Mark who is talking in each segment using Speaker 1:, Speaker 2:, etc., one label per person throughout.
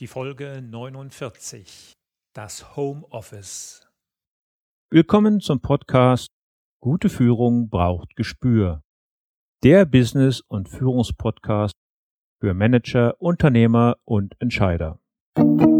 Speaker 1: Die Folge 49. Das Homeoffice.
Speaker 2: Willkommen zum Podcast Gute Führung braucht Gespür. Der Business- und Führungspodcast für Manager, Unternehmer und Entscheider. Hallo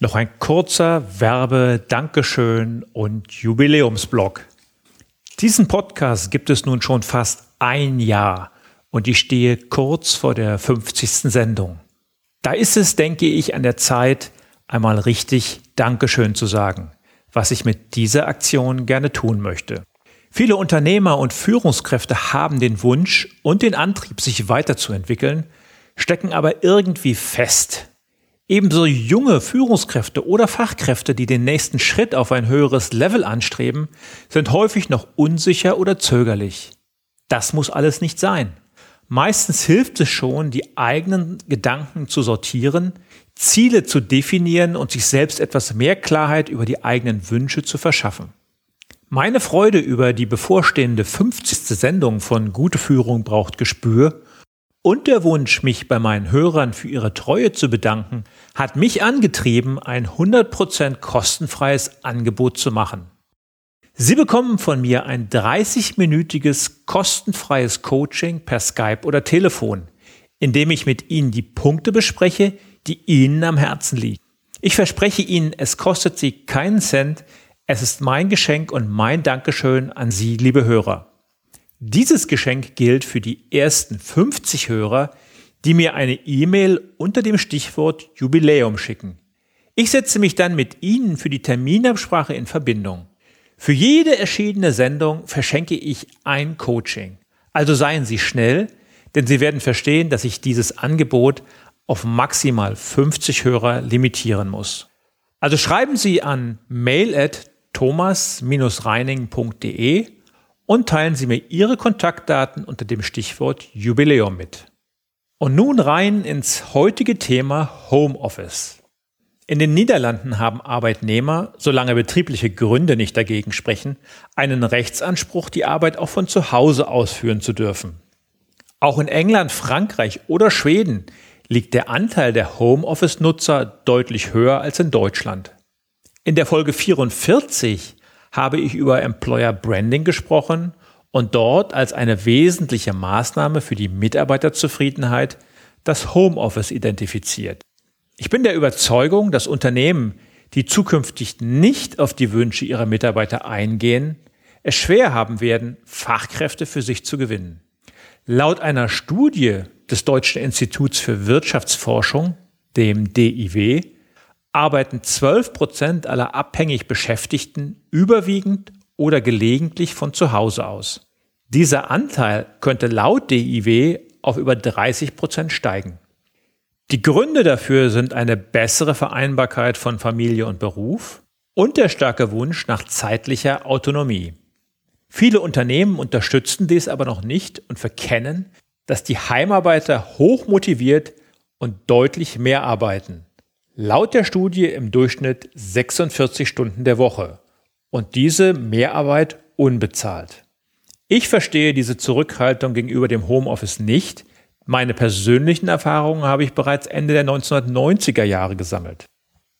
Speaker 1: noch ein kurzer Werbe-, Dankeschön und Jubiläumsblock. Diesen Podcast gibt es nun schon fast ein Jahr und ich stehe kurz vor der 50. Sendung. Da ist es, denke ich, an der Zeit, einmal richtig Dankeschön zu sagen, was ich mit dieser Aktion gerne tun möchte. Viele Unternehmer und Führungskräfte haben den Wunsch und den Antrieb, sich weiterzuentwickeln, stecken aber irgendwie fest Ebenso junge Führungskräfte oder Fachkräfte, die den nächsten Schritt auf ein höheres Level anstreben, sind häufig noch unsicher oder zögerlich. Das muss alles nicht sein. Meistens hilft es schon, die eigenen Gedanken zu sortieren, Ziele zu definieren und sich selbst etwas mehr Klarheit über die eigenen Wünsche zu verschaffen. Meine Freude über die bevorstehende 50. Sendung von Gute Führung braucht Gespür und der Wunsch, mich bei meinen Hörern für ihre Treue zu bedanken, hat mich angetrieben, ein 100% kostenfreies Angebot zu machen. Sie bekommen von mir ein 30-minütiges kostenfreies Coaching per Skype oder Telefon, in dem ich mit Ihnen die Punkte bespreche, die Ihnen am Herzen liegen. Ich verspreche Ihnen, es kostet Sie keinen Cent, es ist mein Geschenk und mein Dankeschön an Sie, liebe Hörer. Dieses Geschenk gilt für die ersten 50 Hörer, die mir eine E-Mail unter dem Stichwort Jubiläum schicken. Ich setze mich dann mit Ihnen für die Terminabsprache in Verbindung. Für jede erschienene Sendung verschenke ich ein Coaching. Also seien Sie schnell, denn Sie werden verstehen, dass ich dieses Angebot auf maximal 50 Hörer limitieren muss. Also schreiben Sie an mail at thomas-reining.de und teilen Sie mir Ihre Kontaktdaten unter dem Stichwort Jubiläum mit. Und nun rein ins heutige Thema Homeoffice. In den Niederlanden haben Arbeitnehmer, solange betriebliche Gründe nicht dagegen sprechen, einen Rechtsanspruch, die Arbeit auch von zu Hause ausführen zu dürfen. Auch in England, Frankreich oder Schweden liegt der Anteil der Homeoffice-Nutzer deutlich höher als in Deutschland. In der Folge 44 habe ich über Employer Branding gesprochen und dort als eine wesentliche Maßnahme für die Mitarbeiterzufriedenheit das Homeoffice identifiziert. Ich bin der Überzeugung, dass Unternehmen, die zukünftig nicht auf die Wünsche ihrer Mitarbeiter eingehen, es schwer haben werden, Fachkräfte für sich zu gewinnen. Laut einer Studie des Deutschen Instituts für Wirtschaftsforschung, dem DIW, arbeiten 12 Prozent aller abhängig Beschäftigten überwiegend oder gelegentlich von zu Hause aus. Dieser Anteil könnte laut DIW auf über 30 Prozent steigen. Die Gründe dafür sind eine bessere Vereinbarkeit von Familie und Beruf und der starke Wunsch nach zeitlicher Autonomie. Viele Unternehmen unterstützen dies aber noch nicht und verkennen, dass die Heimarbeiter hoch motiviert und deutlich mehr arbeiten. Laut der Studie im Durchschnitt 46 Stunden der Woche und diese Mehrarbeit unbezahlt. Ich verstehe diese Zurückhaltung gegenüber dem Homeoffice nicht. Meine persönlichen Erfahrungen habe ich bereits Ende der 1990er Jahre gesammelt.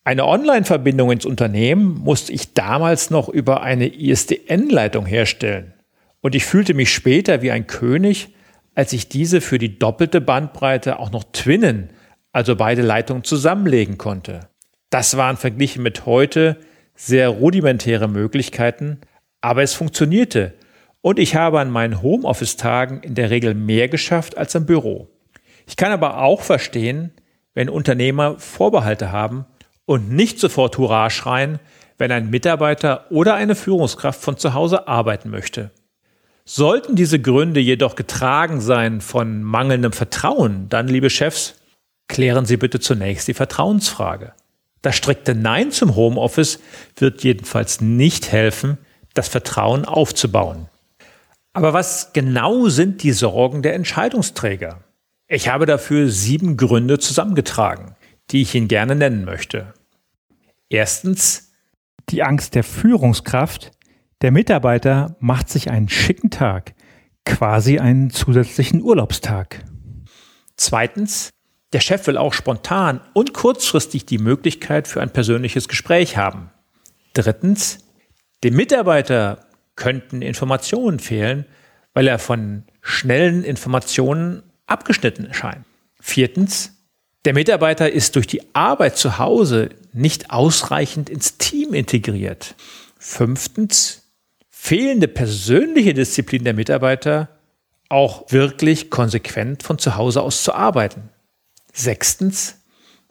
Speaker 1: Eine Online-Verbindung ins Unternehmen musste ich damals noch über eine ISDN-Leitung herstellen. Und ich fühlte mich später wie ein König, als ich diese für die doppelte Bandbreite auch noch twinnen, also beide Leitungen zusammenlegen konnte. Das waren verglichen mit heute sehr rudimentäre Möglichkeiten, aber es funktionierte Und ich habe an meinen Homeoffice-Tagen in der Regel mehr geschafft als im Büro. Ich kann aber auch verstehen, wenn Unternehmer Vorbehalte haben und nicht sofort Hurra schreien, wenn ein Mitarbeiter oder eine Führungskraft von zu Hause arbeiten möchte. Sollten diese Gründe jedoch getragen sein von mangelndem Vertrauen, dann, liebe Chefs, klären Sie bitte zunächst die Vertrauensfrage. Das strikte Nein zum Homeoffice wird jedenfalls nicht helfen, das Vertrauen aufzubauen. Aber was genau sind die Sorgen der Entscheidungsträger? Ich habe dafür sieben Gründe zusammengetragen, die ich Ihnen gerne nennen möchte. Erstens
Speaker 2: die Angst der Führungskraft. Der Mitarbeiter macht sich einen schicken Tag, quasi einen zusätzlichen Urlaubstag.
Speaker 1: Zweitens, der Chef will auch spontan und kurzfristig die Möglichkeit für ein persönliches Gespräch haben. Drittens, dem Mitarbeiter könnten Informationen fehlen, weil er von schnellen Informationen abgeschnitten erscheint. Viertens, der Mitarbeiter ist durch die Arbeit zu Hause nicht ausreichend ins Team integriert. Fünftens, fehlende persönliche Disziplin der Mitarbeiter, auch wirklich konsequent von zu Hause aus zu arbeiten. Sechstens,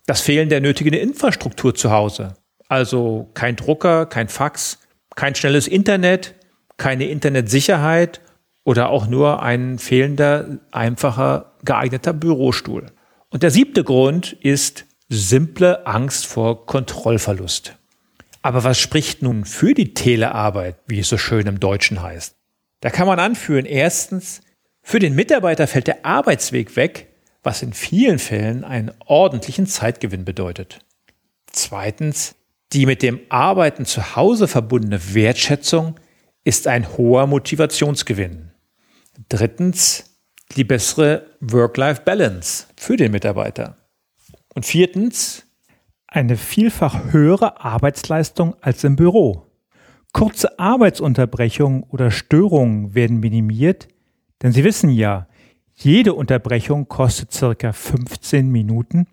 Speaker 1: das Fehlen der nötigen Infrastruktur zu Hause. Also kein Drucker, kein Fax, kein schnelles Internet, keine Internetsicherheit oder auch nur ein fehlender, einfacher, geeigneter Bürostuhl. Und der siebte Grund ist simple Angst vor Kontrollverlust. Aber was spricht nun für die Telearbeit, wie es so schön im Deutschen heißt? Da kann man anführen, erstens, für den Mitarbeiter fällt der Arbeitsweg weg, was in vielen Fällen einen ordentlichen Zeitgewinn bedeutet. Zweitens, die mit dem Arbeiten zu Hause verbundene Wertschätzung ist ein hoher Motivationsgewinn. Drittens, die bessere Work-Life-Balance für den Mitarbeiter. Und viertens,
Speaker 2: eine vielfach höhere Arbeitsleistung als im Büro. Kurze Arbeitsunterbrechungen oder Störungen werden minimiert, denn Sie wissen ja, jede Unterbrechung kostet circa 15 Minuten,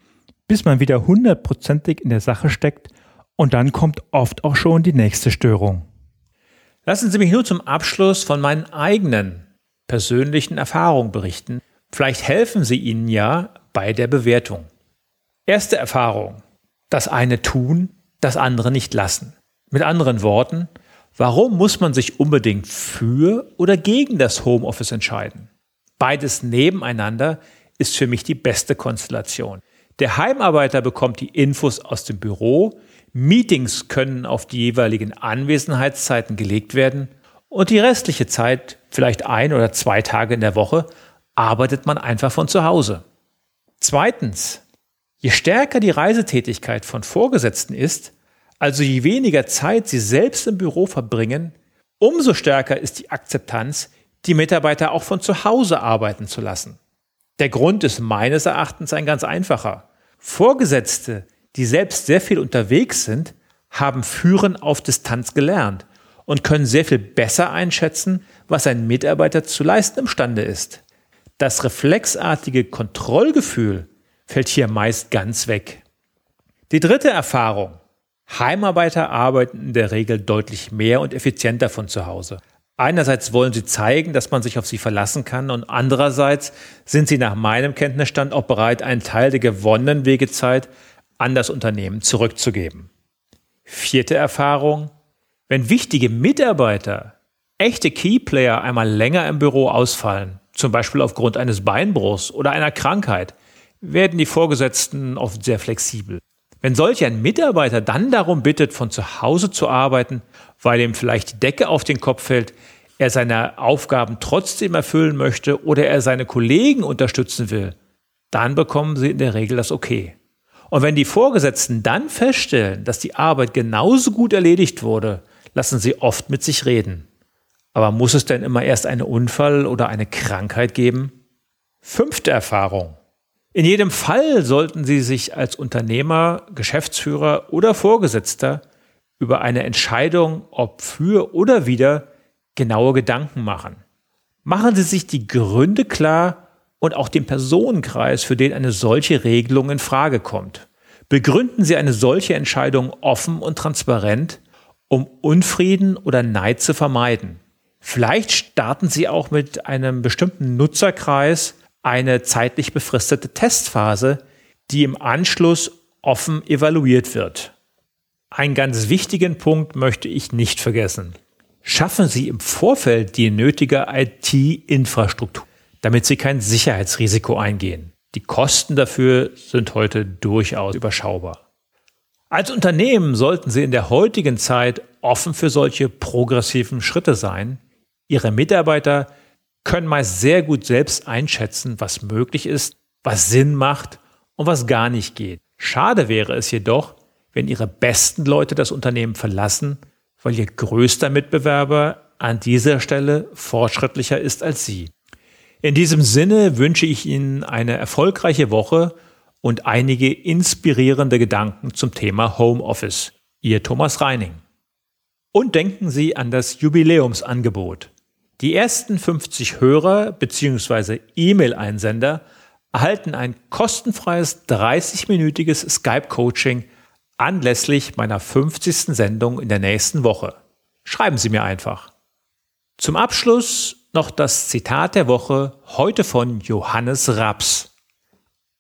Speaker 2: bis man wieder hundertprozentig in der Sache steckt und dann kommt oft auch schon die nächste Störung.
Speaker 1: Lassen Sie mich nur zum Abschluss von meinen eigenen persönlichen Erfahrungen berichten. Vielleicht helfen sie Ihnen ja bei der Bewertung. Erste Erfahrung. Das eine tun, das andere nicht lassen. Mit anderen Worten, warum muss man sich unbedingt für oder gegen das Homeoffice entscheiden? Beides nebeneinander ist für mich die beste Konstellation. Der Heimarbeiter bekommt die Infos aus dem Büro, Meetings können auf die jeweiligen Anwesenheitszeiten gelegt werden und die restliche Zeit, vielleicht ein oder zwei Tage in der Woche, arbeitet man einfach von zu Hause. Zweitens, je stärker die Reisetätigkeit von Vorgesetzten ist, also je weniger Zeit sie selbst im Büro verbringen, umso stärker ist die Akzeptanz, die Mitarbeiter auch von zu Hause arbeiten zu lassen. Der Grund ist meines Erachtens ein ganz einfacher. Vorgesetzte, die selbst sehr viel unterwegs sind, haben Führen auf Distanz gelernt und können sehr viel besser einschätzen, was ein Mitarbeiter zu leisten imstande ist. Das reflexartige Kontrollgefühl fällt hier meist ganz weg. Die dritte Erfahrung. Heimarbeiter arbeiten in der Regel deutlich mehr und effizienter von zu Hause. Einerseits wollen sie zeigen, dass man sich auf sie verlassen kann und andererseits sind sie nach meinem Kenntnisstand auch bereit, einen Teil der gewonnenen Wegezeit an das Unternehmen zurückzugeben. Vierte Erfahrung. Wenn wichtige Mitarbeiter, echte Keyplayer einmal länger im Büro ausfallen, zum Beispiel aufgrund eines Beinbruchs oder einer Krankheit, werden die Vorgesetzten oft sehr flexibel. Wenn solch ein Mitarbeiter dann darum bittet, von zu Hause zu arbeiten, weil ihm vielleicht die Decke auf den Kopf fällt, er seine Aufgaben trotzdem erfüllen möchte oder er seine Kollegen unterstützen will, dann bekommen sie in der Regel das Okay. Und wenn die Vorgesetzten dann feststellen, dass die Arbeit genauso gut erledigt wurde, lassen sie oft mit sich reden. Aber muss es denn immer erst einen Unfall oder eine Krankheit geben? Fünfte Erfahrung. In jedem Fall sollten Sie sich als Unternehmer, Geschäftsführer oder Vorgesetzter über eine Entscheidung, ob für oder wider, genaue Gedanken machen. Machen Sie sich die Gründe klar und auch den Personenkreis, für den eine solche Regelung in Frage kommt. Begründen Sie eine solche Entscheidung offen und transparent um Unfrieden oder Neid zu vermeiden. Vielleicht starten Sie auch mit einem bestimmten Nutzerkreis eine zeitlich befristete Testphase, die im Anschluss offen evaluiert wird. Einen ganz wichtigen Punkt möchte ich nicht vergessen. Schaffen Sie im Vorfeld die nötige IT-Infrastruktur, damit Sie kein Sicherheitsrisiko eingehen. Die Kosten dafür sind heute durchaus überschaubar. Als Unternehmen sollten Sie in der heutigen Zeit offen für solche progressiven Schritte sein, Ihre Mitarbeiter können meist sehr gut selbst einschätzen, was möglich ist, was Sinn macht und was gar nicht geht. Schade wäre es jedoch, wenn Ihre besten Leute das Unternehmen verlassen, weil Ihr größter Mitbewerber an dieser Stelle fortschrittlicher ist als Sie. In diesem Sinne wünsche ich Ihnen eine erfolgreiche Woche und einige inspirierende Gedanken zum Thema Homeoffice. Ihr Thomas Reining. Und denken Sie an das Jubiläumsangebot. Die ersten 50 Hörer bzw. E-Mail-Einsender erhalten ein kostenfreies 30-minütiges Skype-Coaching anlässlich meiner 50. Sendung in der nächsten Woche. Schreiben Sie mir einfach. Zum Abschluss noch das Zitat der Woche heute von Johannes Raps.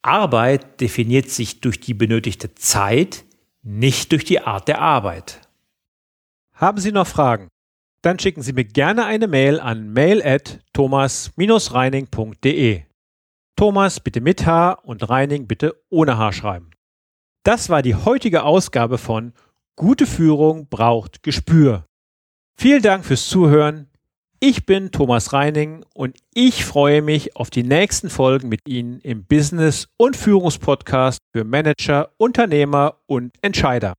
Speaker 1: Arbeit definiert sich durch die benötigte Zeit, nicht durch die Art der Arbeit.
Speaker 2: Haben Sie noch Fragen? Dann schicken Sie mir gerne eine Mail an mail at thomas-reining.de. Thomas bitte mit H und Reining bitte ohne H schreiben. Das war die heutige Ausgabe von Gute Führung braucht Gespür. Vielen Dank fürs Zuhören. Ich bin Thomas Reining und ich freue mich auf die nächsten Folgen mit Ihnen im Business- und Führungspodcast für Manager, Unternehmer und Entscheider.